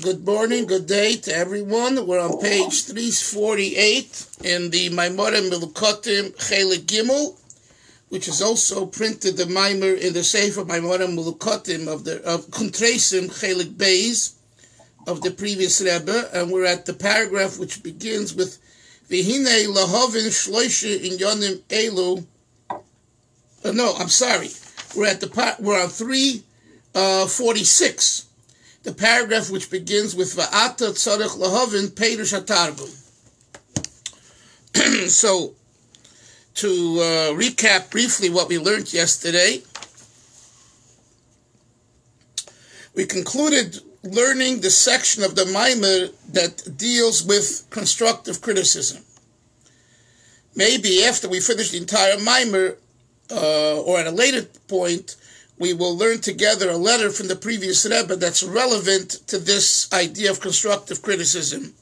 Good morning, good day to everyone. We're on page 348 in the Maimorim Milukotim Chelik Gimel, which is also printed the Maimer in the Sefer Maimorim Milukotim of the of Kuntresim Chelik Beis of the previous Rebbe, and we're at the paragraph which begins with Vihine Lahovin Shloisha in Yonim Elu. Uh, no, I'm sorry. We're at the we're on 346. The paragraph which begins with Va'ata Tzarech Lahavin Peirush so, to uh, recap briefly what we learned yesterday, we concluded learning the section of the Maimer that deals with constructive criticism. Maybe after we finish the entire Maimer, uh, or at a later point, we will learn together a letter from the previous Rebbe that's relevant to this idea of constructive criticism.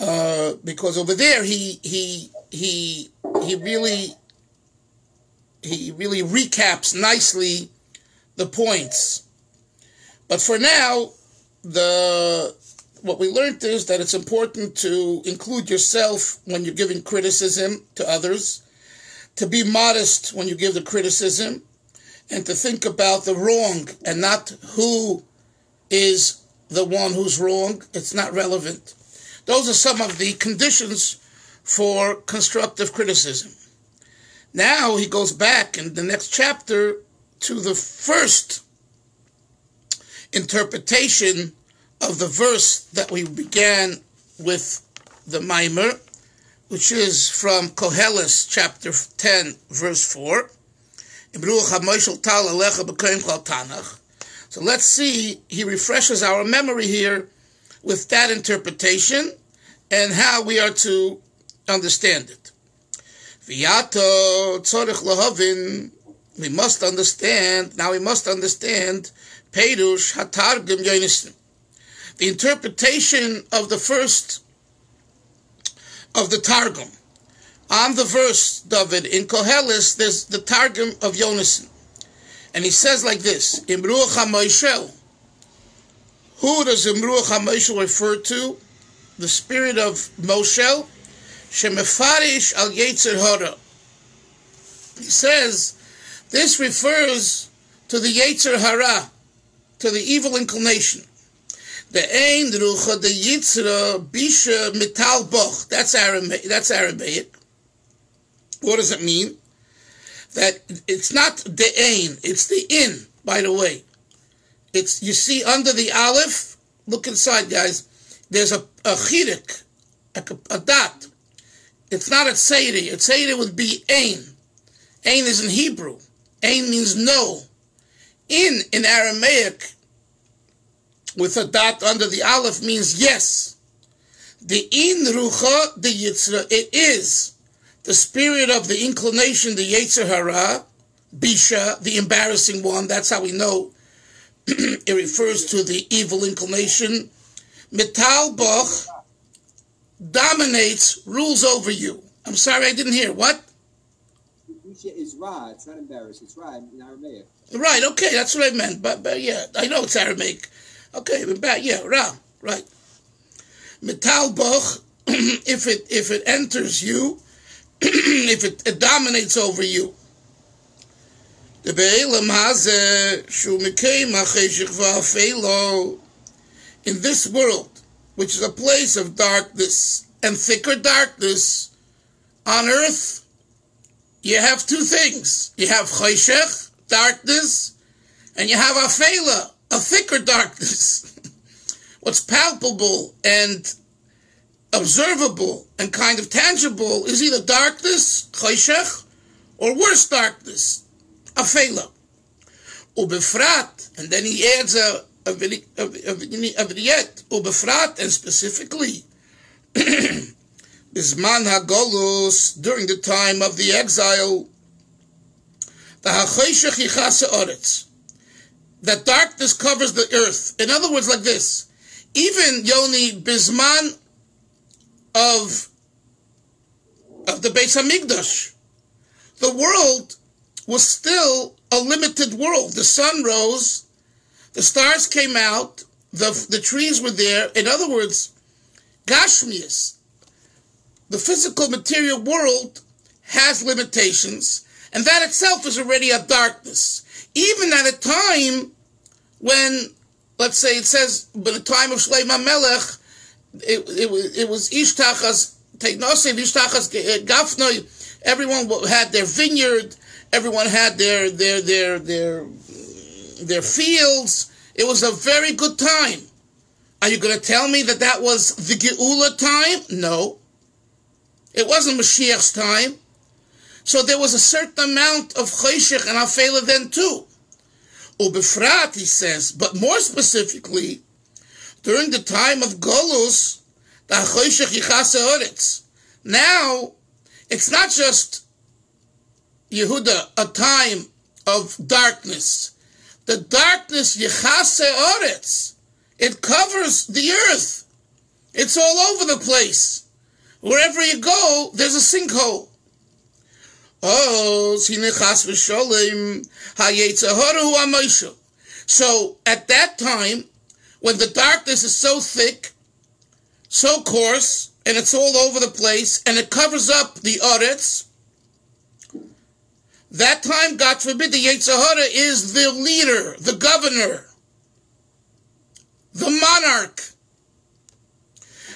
Uh, because over there he he he he really he really recaps nicely the points. But for now, the what we learned is that it's important to include yourself when you're giving criticism to others, to be modest when you give the criticism, and to think about the wrong and not who is the one who's wrong. It's not relevant. Those are some of the conditions for constructive criticism. Now he goes back in the next chapter to the first interpretation of the verse that we began with the Maimer, which is from Koheles chapter 10, verse 4. So let's see, he refreshes our memory here with that interpretation and how we are to understand it. We must understand, now we must understand Perush. The interpretation of the first of the Targum on the verse, David, in Koheles, there's the Targum of Yonason. And he says like this, Imruach HaMoishel. Who does Imruach HaMoishel refer to? The spirit of Moshel, Shemefarish al Yetzer Hora. He says, this refers to the Yetzer Hara, to the evil inclination. The Ein Rucha, the Yitzra, Bisha, Mital Boch. That's Aramaic. That's Aramaic. What does it mean? That it's not the ain, it's the in, by the way. It's you see under the aleph, look inside, guys, there's a, a chirik, a, a, dot. It's not a tzayri. A tzayri would be ain. Ain is in Hebrew. Ain means no. In, in Aramaic, with a dot under the aleph means yes. The in rucha, the yitzra, it is the spirit of the inclination, the Yetzer Hara, Bisha, the embarrassing one, that's how we know it refers to the evil inclination. Metal Boch dominates, rules over you. I'm sorry, I didn't hear. What? Bisha is Ra, it's not embarrassed, it's Ra in Aramaic. Right, okay, that's what I meant. But, but yeah, I know it's Aramaic. Okay, but yeah, Ra, right. Metal Boch, if it if it enters you, if it, it, dominates over you. In this world, which is a place of darkness and thicker darkness, on earth, you have two things. You have chayshech, darkness, and you have afela, a thicker darkness. What's palpable and observable and kind of tangible is either darkness, chayshech, or worse darkness, afela. Ubefrat, and then he adds a, a, a, a, ubefrat, and specifically, Bisman HaGolus, during the time of the exile, the HaChayshech Yichase Oretz, that darkness covers the earth. In other words, like this, even Yoni Bisman of, of the Beis Hamikdash. The world was still a limited world. The sun rose, the stars came out, the, the trees were there. In other words, Gashmias, the physical material world has limitations, and that itself is already a darkness. Even at a time when, let's say it says, by the time of Shlomo Melech, it, it, was, it was Ishtachas, Ishtachas eh, Gafnoi, everyone had their vineyard, everyone had their, their, their, their, their fields. It was a very good time. Are you going to tell me that that was the Geula time? No. It wasn't Mashiach's time. So there was a certain amount of Cheshech and Afela then too. Ubefrat, he says, but more specifically, during the time of Golus, the Cheshech Yichase Oretz. Now, it's not just Yehuda, a time of darkness. The darkness Yichase Oretz, it covers the earth. It's all over the place. Wherever you go, there's a sinkhole. Oh, so at that time, when the darkness is so thick, so coarse, and it's all over the place, and it covers up the Oretz, that time, God forbid, the Yetzer Hara is the leader, the governor, the monarch.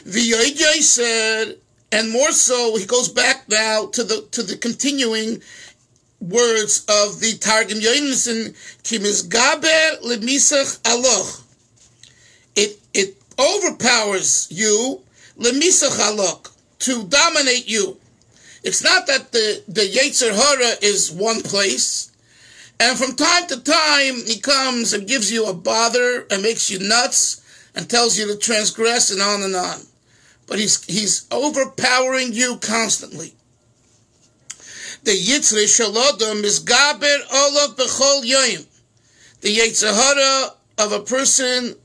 The Yoijay said, and more so, he goes back now to the to the continuing words of the Targum Kimis Gaber Lemisach Aloch. It it overpowers you, Aloch, to dominate you. It's not that the, the Yetzer Hara is one place, and from time to time he comes and gives you a bother and makes you nuts and tells you to transgress and on and on but he's he's overpowering you constantly. The Yitzre Shalodom is Gaber Olav Bechol Yoim. The Yetzirah of a person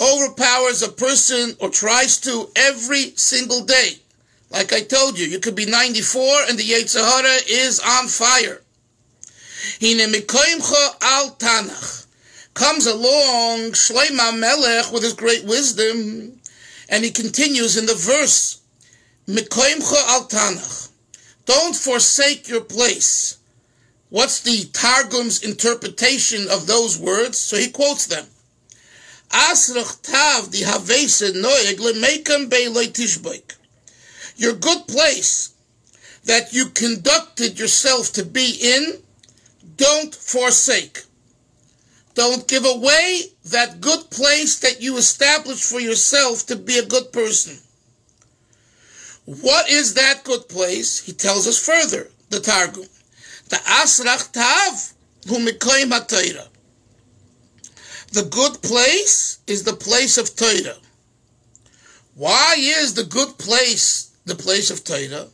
overpowers a person or tries to every single day. Like I told you, you could be 94 and the Yetzirah is on fire. Hine Mikoimcha al Tanach. Comes along Shlomo Melech with his great wisdom and he continues in the verse, Mikoimcha al Tanach. Don't forsake your place. What's the Targum's interpretation of those words? So he quotes them. Asrach tav di havese noeg lemekam tishboik. Your good place that you conducted yourself to be in, don't forsake. Don't give away that good place that you established for yourself to be a good person. What is that good place? He tells us further, the Targum. The Asrach Tav Humikoim HaTorah. The good place is the place of Torah. Why is the good place the place of Torah?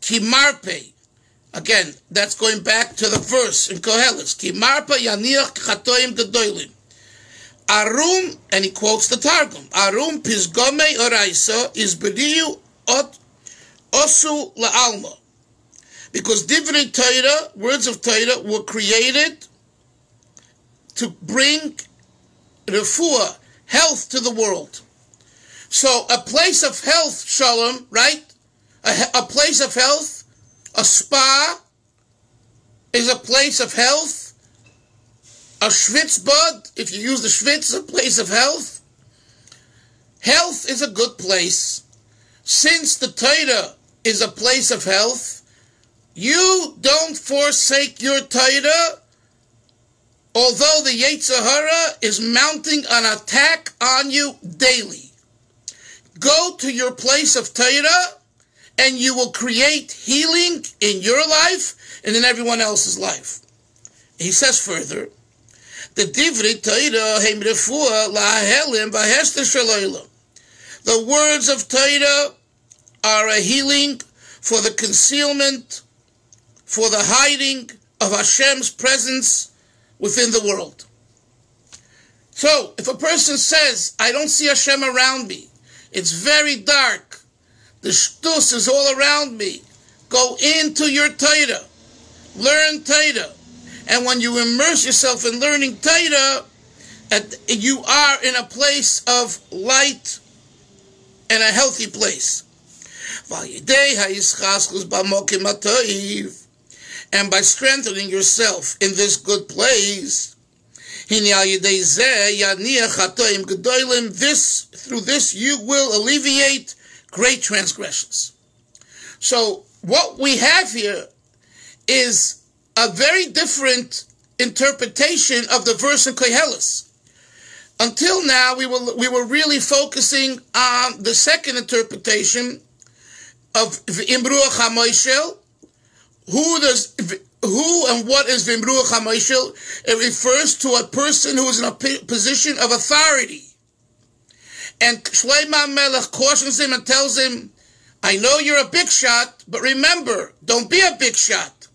Kimarpe, Again, that's going back to the verse in Koheles. Ki marpa yaniach chatoim gedolim. Arum, and he quotes the Targum. Arum pisgome oraisa is bediyu ot osu la'alma. Because divrei Torah, words of Torah, were created to bring refuah, health to the world. So a place of health, shalom, right? A, a place of health a spa is a place of health. A schwitzbad, if you use the schwitz, a place of health. Health is a good place. Since the Torah is a place of health, you don't forsake your Torah, although the Yetzer Hara is mounting an attack on you daily. Go to your place of Torah and you will create healing in your life and in everyone else's life. He says further, the Divri Torah Heim Refuah Lahelim. The words of Torah are a healing for the concealment, for the hiding of Hashem's presence within the world. So, if a person says, I don't see Hashem around me, it's very dark, the shtus is all around me. Go into your Torah. Learn Torah. And when you immerse yourself in learning Torah, you are in a place of light and a healthy place. And by strengthening yourself in this good place, this through this you will alleviate great transgressions. So what we have here is a very different interpretation of the verse in Koheles. Until now, we were we were really focusing on the second interpretation of Imruach HaMoishel. Who does who and what is Vimruach HaMoishel? It refers to a person who is in a position of authority. And Shlomo Melech cautions him and tells him, I know you're a big shot, but remember, don't be a big shot.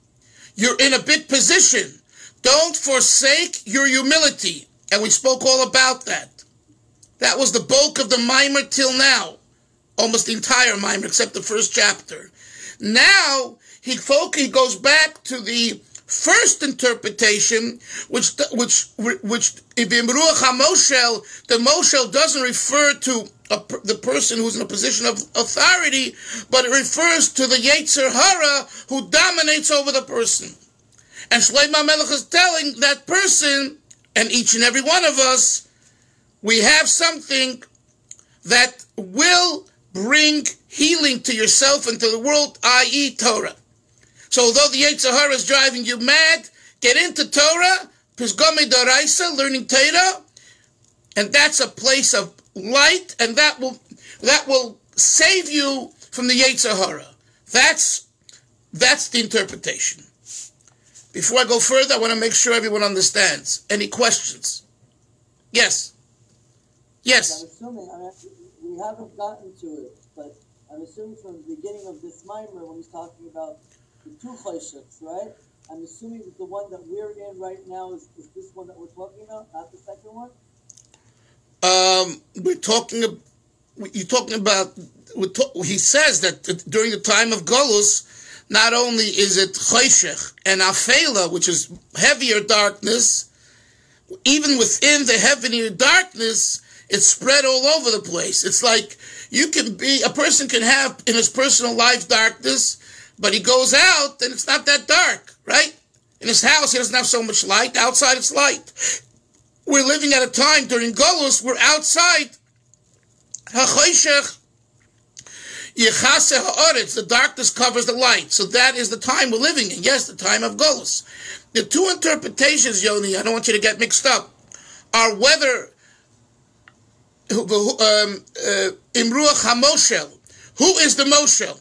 You're in a big position. Don't forsake your humility. And we spoke all about that. That was the bulk of the mimer till now. Almost the entire mimer, except the first chapter. Now, he, folk, he goes back to the first interpretation, which which which in Moshel, the Moshel doesn't refer to a, the person who's in a position of authority, but it refers to the Yetzer Hara who dominates over the person. And Shlomo Melech is telling that person, and each and every one of us, we have something that will bring healing to yourself and to the world, i.e. Torah. So although the Yetzer Hara is driving you mad, get into Torah, Pisgome Doraisa, learning Torah, and that's a place of light, and that will that will save you from the Yetzer Hara. That's that's the interpretation. Before I go further, I want to make sure everyone understands. Any questions? Yes. Yes. I'm assuming, I mean, we haven't gotten to it, but I'm assuming from the beginning of this mimer when he's talking about two chayshaks, right? I'm assuming that the one that we're in right now is, is this one that we're talking about, not the second one. Um, we're talking. You're talking about. He says that during the time of Golus, not only is it choshech and afela, which is heavier darkness, even within the heavier darkness, it's spread all over the place. It's like you can be a person can have in his personal life darkness, but he goes out and it's not that dark, right? In his house, he doesn't have so much light. Outside, it's light. We're living at a time during Golus, we're outside. The darkness covers the light. So that is the time we're living in. Yes, the time of Golus. The two interpretations, Yoni, I don't want you to get mixed up, are whether um, uh, HaMoshel, who is the Moshel?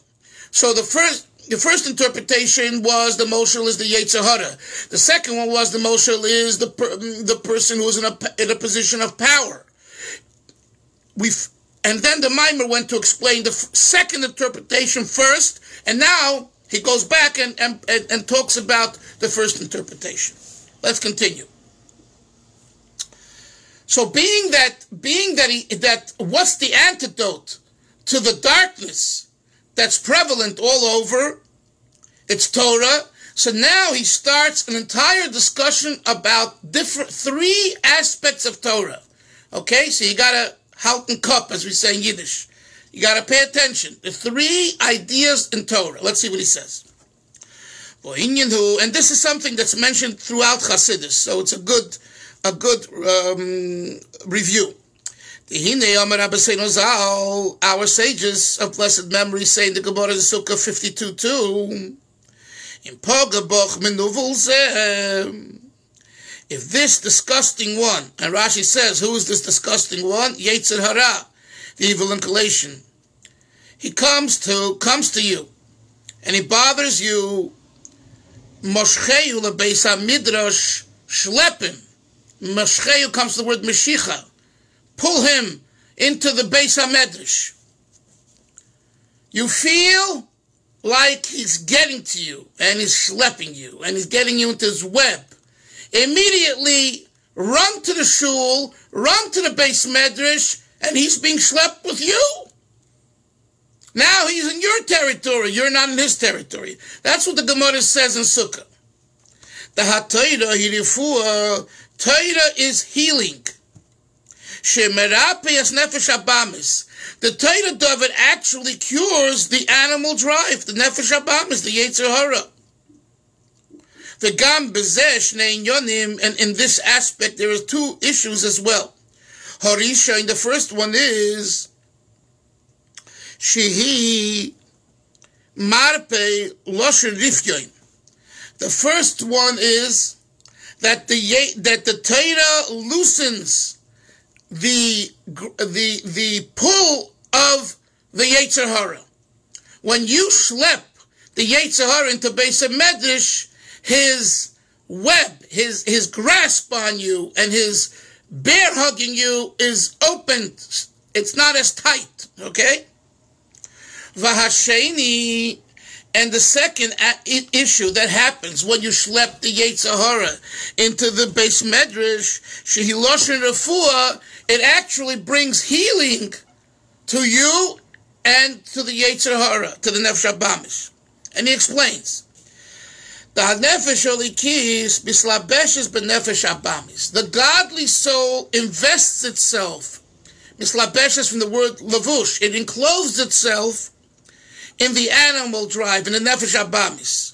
So the first, the first interpretation was the Moshel is the Yetzer Hara. The second one was the Moshel is the per, mm, the person who is in a, in a position of power. We've and then the mimer went to explain the second interpretation first, and now he goes back and, and, and, and talks about the first interpretation. Let's continue. So being that being that he that what's the antidote to the darkness that's prevalent all over? It's Torah. So now he starts an entire discussion about different three aspects of Torah. Okay, so you gotta Halten Cup, as we say in Yiddish. You got to pay attention. The three ideas in Torah. Let's see what he says. And this is something that's mentioned throughout Chassidus, so it's a good, a good um, review. Our sages of blessed memory say in the Gemara Sukkah 52 2, in Pogabach Menuvul if this disgusting one, and Rashi says, who is this disgusting one? Yetzer Hara, the evil inclination. He comes to comes to you, and he bothers you. Moshcheyu lebeisa midrash shlepim. Moshcheyu comes to the word meshicha. Pull him into the Beis Medrash. You feel like he's getting to you, and he's schlepping you, and he's getting you into his web immediately run to the shul, run to the Beis Medrash, and he's being schlepped with you. Now he's in your territory. You're not in his territory. That's what the Gemara says in Sukkah. The Hataira Hirifua, Taira is healing. Shemerapi as nefesh. The Torah David actually cures the animal drive, the nefesh abamis, the Yetzer. The gam bezesh yonim, and in this aspect there are two issues as well. Harisha, and the first one is shehi marpe losher rifyoin. The first one is that the that the Torah loosens the the the pull of the Yetzer Hara. When you schlep the Yetzer Hara into Beis Medrash, his web, his his grasp on you, and his bear hugging you is opened. It's not as tight. Okay. Vahasheni, and the second issue that happens when you schlep the Yetzer Hara into the Beis Medrash, Shehiloshin Refuah, it actually brings healing to you and to the Yetzer Hara, to the Nefesh Abamish. And he explains. The Nefesh Olikis mislabeshes benefesh abamis. The godly soul invests itself. Mislabeshes from the word lavush. It encloses itself in the animal drive, in the nefesh abamis.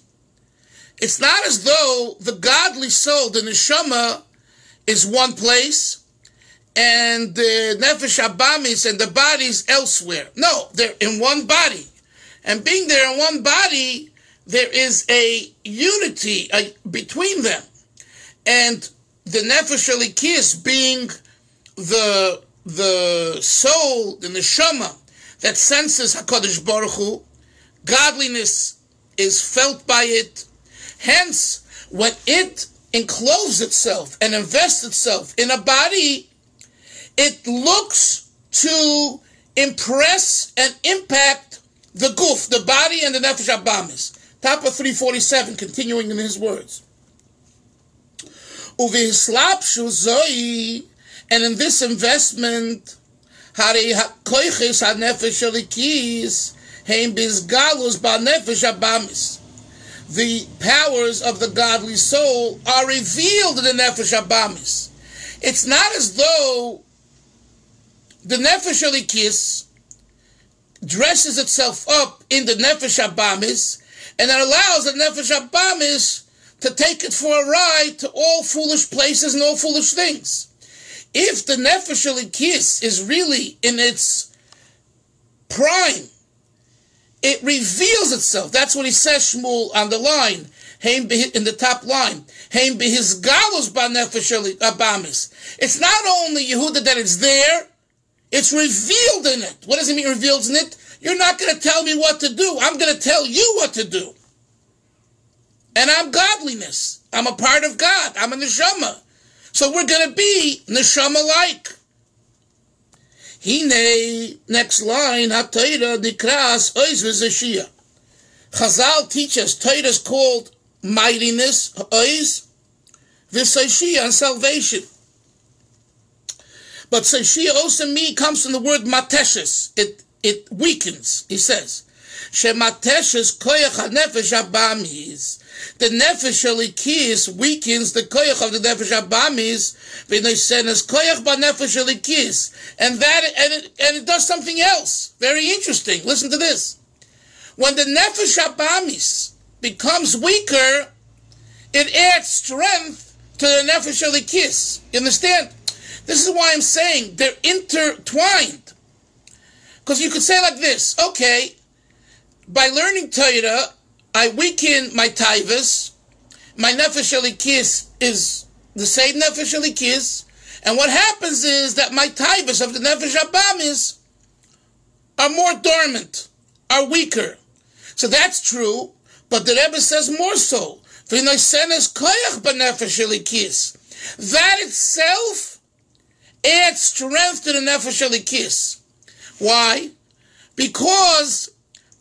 It's not as though the godly soul, the neshama, is one place, and the nefesh abamis and the bodies elsewhere. No, they're in one body, and being there in one body, there is a unity uh, between them, and the nefesh alikis being the the soul, the neshama that senses Hakadosh Baruch Hu, godliness is felt by it. Hence, when it encloses itself and invests itself in a body, it looks to impress and impact the goof, the body, and the nefesh abamis. Top of 347, continuing in his words. And in this investment, the powers of the godly soul are revealed in the Nefesh Abamis. It's not as though the Nefesh Alikis dresses itself up in the Nefesh Abamis and it allows the Nefesh Abamis to take it for a ride to all foolish places and all foolish things. If the Nefesh Alikis is really in its prime, it reveals itself. That's what he says, Shmuel, on the line, in the top line. It's not only Yehuda that it's there, it's revealed in it. What does it mean revealed in it? You're not going to tell me what to do. I'm going to tell you what to do. And I'm godliness. I'm a part of God. I'm a neshama. So we're going to be neshama-like. Hine, next line, HaTorah nikras v'zeshia. Chazal teaches Torah is called mightiness, ois, v'zeshia, and salvation. But seshia also me comes from the word mateshes. It, it weakens, he says. Shemateshes koyach ha-nefesh abamis. The nefesh alikis weakens the koyach of the nefesh abamis. V'noisenes koyach ba nefesh alikis. And that, and it, and it does something else. Very interesting. Listen to this. When the nefesh abamis becomes weaker, it adds strength to the nefesh alikis. You understand? This is why I'm saying they're intertwined. Because you could say like this, okay, by learning Torah, I weaken my taivas. My nefesh elikis is the same nefesh elikis. And what happens is that my taivas of the nefesh abamis are more dormant, are weaker. So that's true, but the Rebbe says more so. That itself adds strength to the nefesh elikis. Why? Because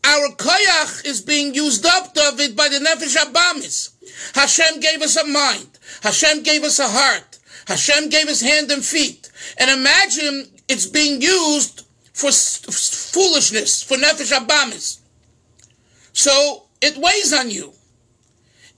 our koyach is being used up, David, by the nefesh abamis. Hashem gave us a mind. Hashem gave us a heart. Hashem gave us hand and feet. And imagine it's being used for foolishness, for nefesh abamis. So it weighs on you.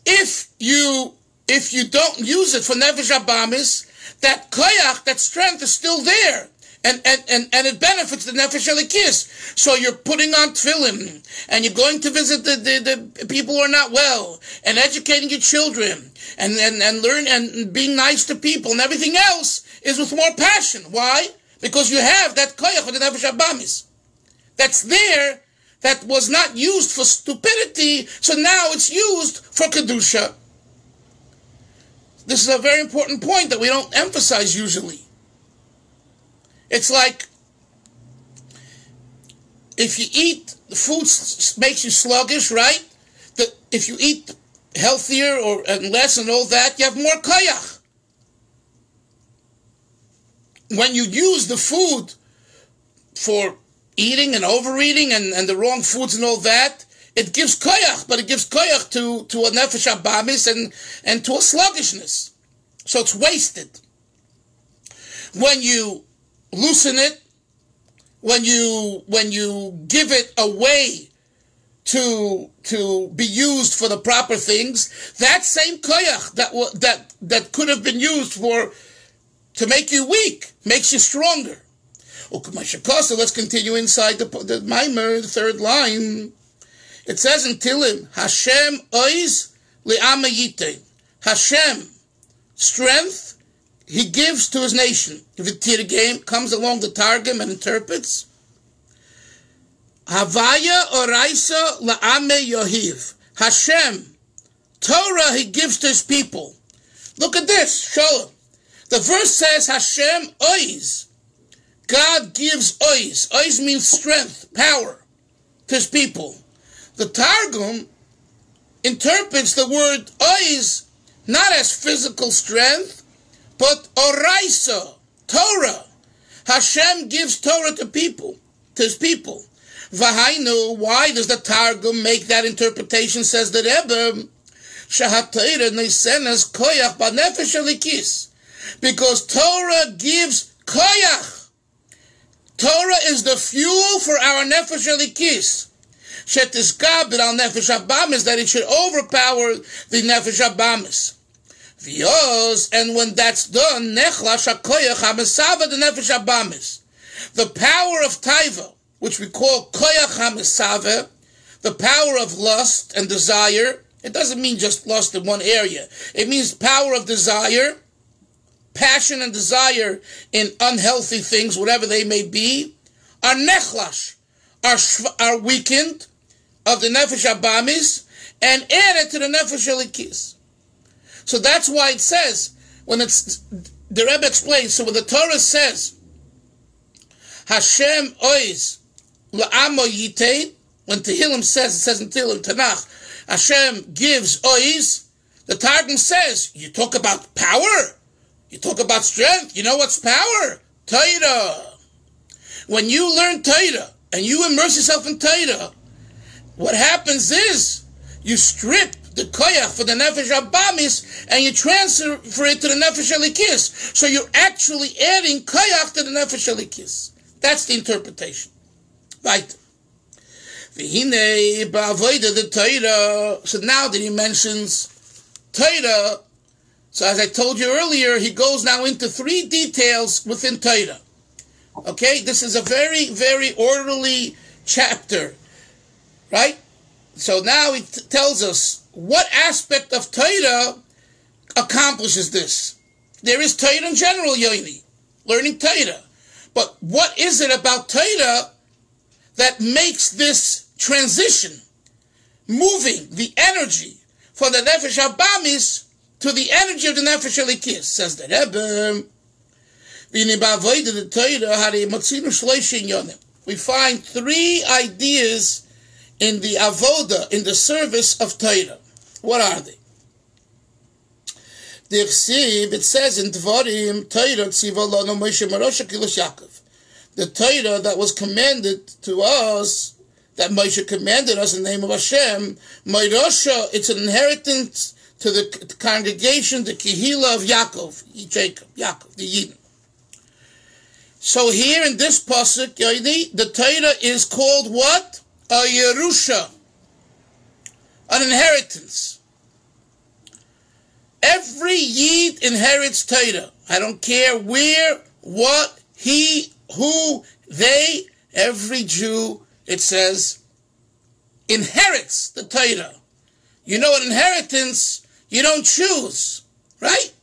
If you if you don't use it for nefesh abamis, that koyach, that strength is still there. And, and, and, and it benefits the nefesh elikis. So you're putting on tefillin, and you're going to visit the, the, the people who are not well, and educating your children, and, and, and learn, and being nice to people, and everything else is with more passion. Why? Because you have that koyach of the nefesh abamis. That's there, that was not used for stupidity, so now it's used for kedusha. This is a very important point that we don't emphasize usually. It's like if you eat the food makes you sluggish, right? The, if you eat healthier or and less and all that, you have more kayach. When you use the food for eating and overeating and, and the wrong foods and all that, it gives koyach, but it gives koyach to, to a nefesh abamis and, and to a sluggishness. So it's wasted. When you loosen it, when you when you give it away to to be used for the proper things, that same koyach that that that could have been used for to make you weak makes you stronger. Let's continue inside the, the mimer, the third line. It says in Tilim, Hashem ois li'amayite. Hashem, strength, he gives to his nation. If the game comes along the Targum and interprets, Havaya oraisa la'ame yohiv. Hashem, Torah he gives to his people. Look at this, Shalom. The verse says Hashem ois. God gives ois. Ois means strength, power to his people. The Targum interprets the word ois not as physical strength, but oraisa, Torah. Hashem gives Torah to people, to his people. Vahainu, why does the Targum make that interpretation? Says the Rebbe, Shahatayra Nisenes Koyach Banefesh Alikis. Because Torah gives Koyach. Torah is the fuel for our Nefesh Alikis. Shetiskabit al Nefesh Abamis, that it should overpower the Nefesh Abamis. Vios, and when that's done, Nechlash HaKoyach HaMesava the Nefesh Abamis. The power of Taiva, which we call Koyach HaMesava, the power of lust and desire, it doesn't mean just lust in one area. It means power of desire, passion and desire in unhealthy things, whatever they may be, are nechlash, are, are weakened of the nefesh abamis and added to the nefesh elikis. So that's why it says, when it's, the Rebbe explains, so when the Torah says, Hashem ois la'amo yitain, when Tehillim says, it says in Tehillim, Tanakh, Hashem gives ois, the Targum says, you talk about power, you talk about strength, you know what's power? Torah. When you learn Torah, and you immerse yourself in Torah, what happens is, you strip the koyach for the nefesh abamis, and you transfer it to the nefesh alikis. So you're actually adding koyach to the nefesh alikis. That's the interpretation. Right. The. So now that he mentions Torah, so as I told you earlier, he goes now into three details within Torah. Okay, this is a very, very orderly chapter, right? So now he t- tells us what aspect of Torah accomplishes this. There is Torah in general, Yoni, learning Torah. But what is it about Torah that makes this transition, moving the energy from the Nefesh Abamis to the energy of the Nefesh Elikis, says the Rebbe. We find three ideas in the avoda, in the service of Torah. What are they? The it says in Dvarim, Torah Moshe Marosha Yaakov. The Torah that was commanded to us, that Moshe commanded us in the name of Hashem, Marosha, it's an inheritance to the congregation, the Kehila of Yaakov, Jacob, Yaakov, the Yidden. So here in this pasuk, the Torah is called what? A Yerusha an inheritance. Every Yid inherits Torah. I don't care where, what, he, who, they, every Jew, it says, inherits the Torah. You know, an inheritance, you don't choose, right?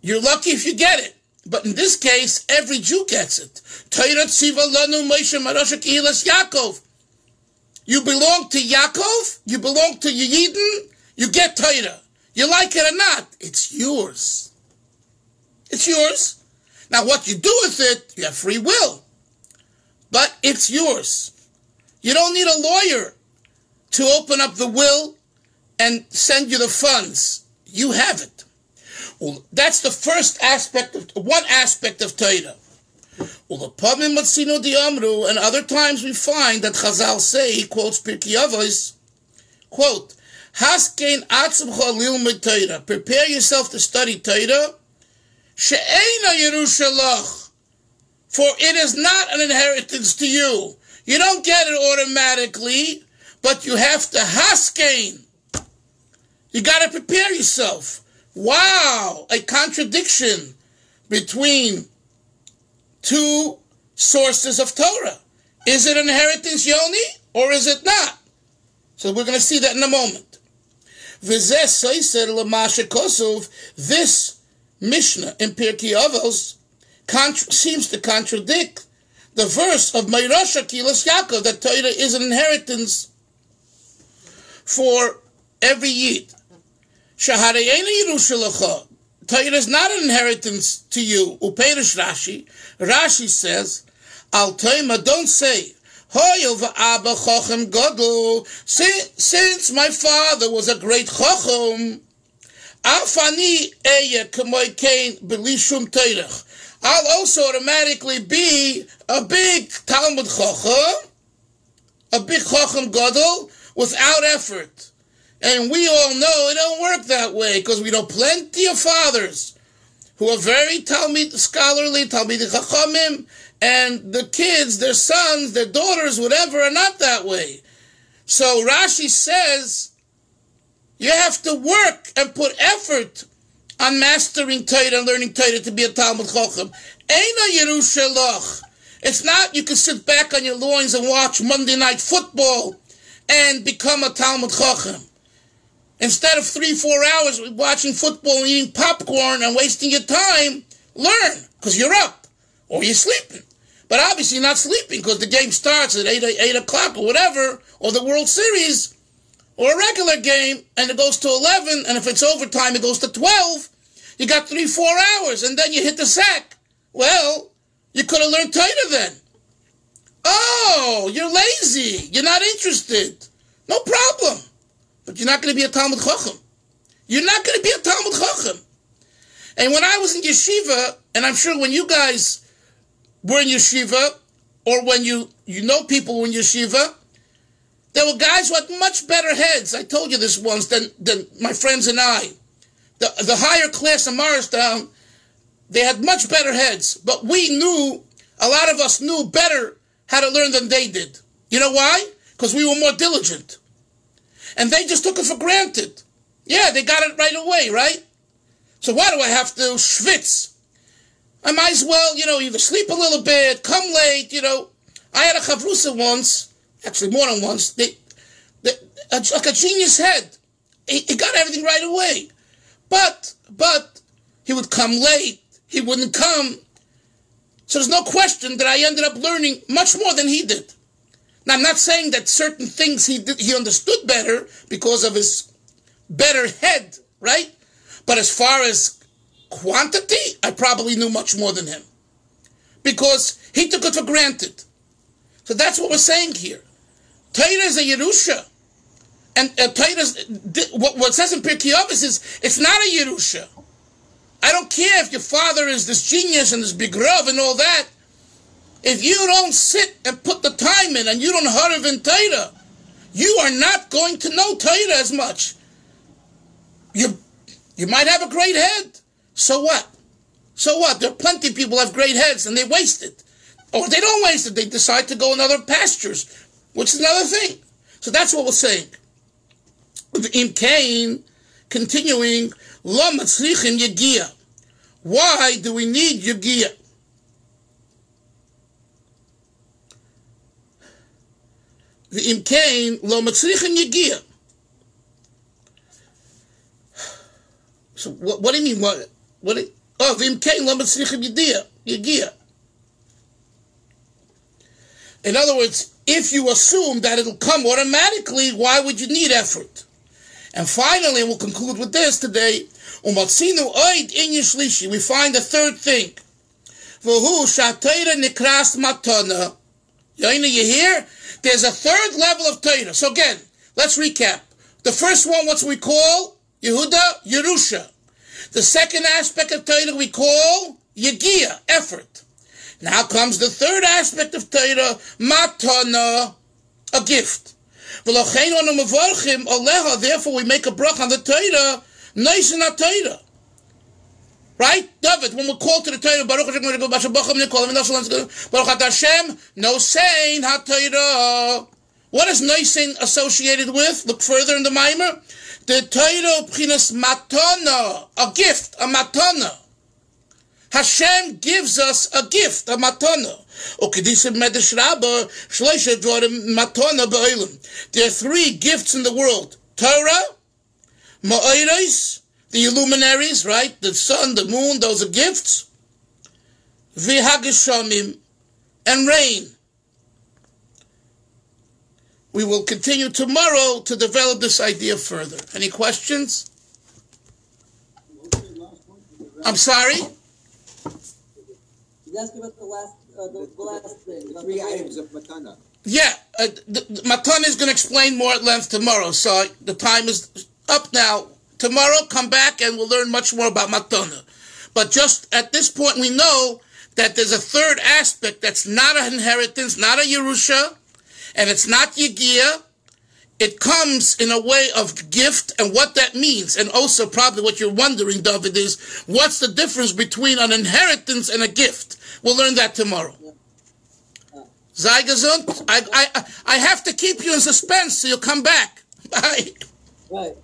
You're lucky if you get it. But in this case, every Jew gets it. Torah tziva lanu Moshe kihilas Yaakov. You belong to Yaakov, you belong to Yidden, you get Torah. You like it or not, it's yours. It's yours. Now, what you do with it, you have free will. But it's yours. You don't need a lawyer to open up the will and send you the funds. You have it. Well, that's the first aspect of one aspect of Torah. Well, the Amru, and other times we find that Chazal say, he quotes Pirkei Avos, quote, Haskein atzimcha lilmid Torah. Prepare yourself to study Torah. She'ena Yerushalach. For it is not an inheritance to you. You don't get it automatically, but you have to haskein. You got to prepare yourself. Wow, a contradiction between two sources of Torah. Is it inheritance, Yoni, or is it not? So we're going to see that in a moment. This Mishnah in Pirkei Avos seems to contradict the verse of Meirasha Kilas Yaakov that Torah is an inheritance for every Yid. Torah is not an inheritance to you. Uperish Rashi. Rashi says, Al Toima, don't say, since my father was a great chacham, Afani teirach. I'll also automatically be a big Talmud Chacham, a big Chacham Gadol, without effort. And we all know it don't work that way because we know plenty of fathers who are very Talmud scholarly, Talmud Chachamim, and the kids, their sons, their daughters, whatever, are not that way. So Rashi says you have to work and put effort on mastering Torah and learning Torah to be a Talmud Yerushalach. It's not you can sit back on your loins and watch Monday night football and become a Talmud Chochem. Instead of three, four hours watching football eating popcorn and wasting your time, learn, because you're up, or you're sleeping. But obviously not sleeping because the game starts at 8, 8 o'clock or whatever, or the World Series, or a regular game and it goes to 11, and if it's overtime, it goes to 12, you got three, four hours, and then you hit the sack. Well, you could have learned tighter then. Oh, you're lazy. You're not interested. No problem. But you're not going to be a Talmud Chacham. You're not going to be a Talmud Chacham. And when I was in yeshiva, and I'm sure when you guys were in yeshiva, or when you, you know people in yeshiva, there were guys who had much better heads. I told you this once than, than my friends and I. The, the higher class in Morristown, they had much better heads. But we knew, a lot of us knew better how to learn than they did. You know why? Because we were more diligent. And they just took it for granted. Yeah, they got it right away, right? So why do I have to schwitz? I might as well, you know, either sleep a little bit, come late, you know. I had a chavrusa once actually more than once, they, they a, like a genius head. He, he got everything right away. But, but, he would come late. He wouldn't come. So there's no question that I ended up learning much more than he did. Now, I'm not saying that certain things he did, he understood better because of his better head, right? But as far as quantity, I probably knew much more than him. Because he took it for granted. So that's what we're saying here. Torah is a Yerusha. And uh, Torah, what, what says in Pirkei Avos is, it's not a Yerusha. I don't care if your father is this genius and this big rav and all that. If you don't sit and put the time in and you don't harav in you are not going to know Torah as much. You, you might have a great head. So what? So what? There are plenty of people have great heads and they waste it. Or they don't waste it. They decide to go in other pastures which is another thing. So that's what we're saying. In Cain, continuing, yegia. Why do we need Yagia? The imkain lo matzrichin Yagia. So what, what do you mean? What? What? Oh, the imkain lo matzrichin Yagia. Yagia. In other words, if you assume that it'll come automatically, why would you need effort? And finally, we'll conclude with this today. We find a third thing. V'hu shatayra nikras matana. You hear? There's a third level of Torah. So again, let's recap. The first one, what's we call? Yehuda, Yerusha. The second aspect of Torah we call Yegia, effort. Now comes the third aspect of Torah, Matana, a gift. Therefore, we make a brach on the Torah, nice in Torah. Right? David, when we call to the Torah, Baruch Hashem, Baruch Hashem, Baruch Hashem, Noisin HaTorah. What is Noisin associated with? Look further in the mimer. The Torah Pchinas Matana, a gift, a Matana. Hashem gives us a gift, a matana. There are three gifts in the world. Torah, ma'oiros, the luminaries, right? The sun, the moon, those are gifts. V'hageshamim, and rain. We will continue tomorrow to develop this idea further. Any questions? I'm sorry? He's asking about the last, uh, the, the last thing. The three items of matana. Yeah, uh, the, the, Matan is going to explain more at length tomorrow. So the time is up now. Tomorrow, come back and we'll learn much more about Matana. But just at this point, we know that there's a third aspect that's not an inheritance, not a Yerusha, and it's not Yegia. It comes in a way of gift and what that means. And also, probably what you're wondering, David, is what's the difference between an inheritance and a gift? We'll learn that tomorrow. Sei. I, I, I have to keep you in suspense so you'll come back. Bye. Right.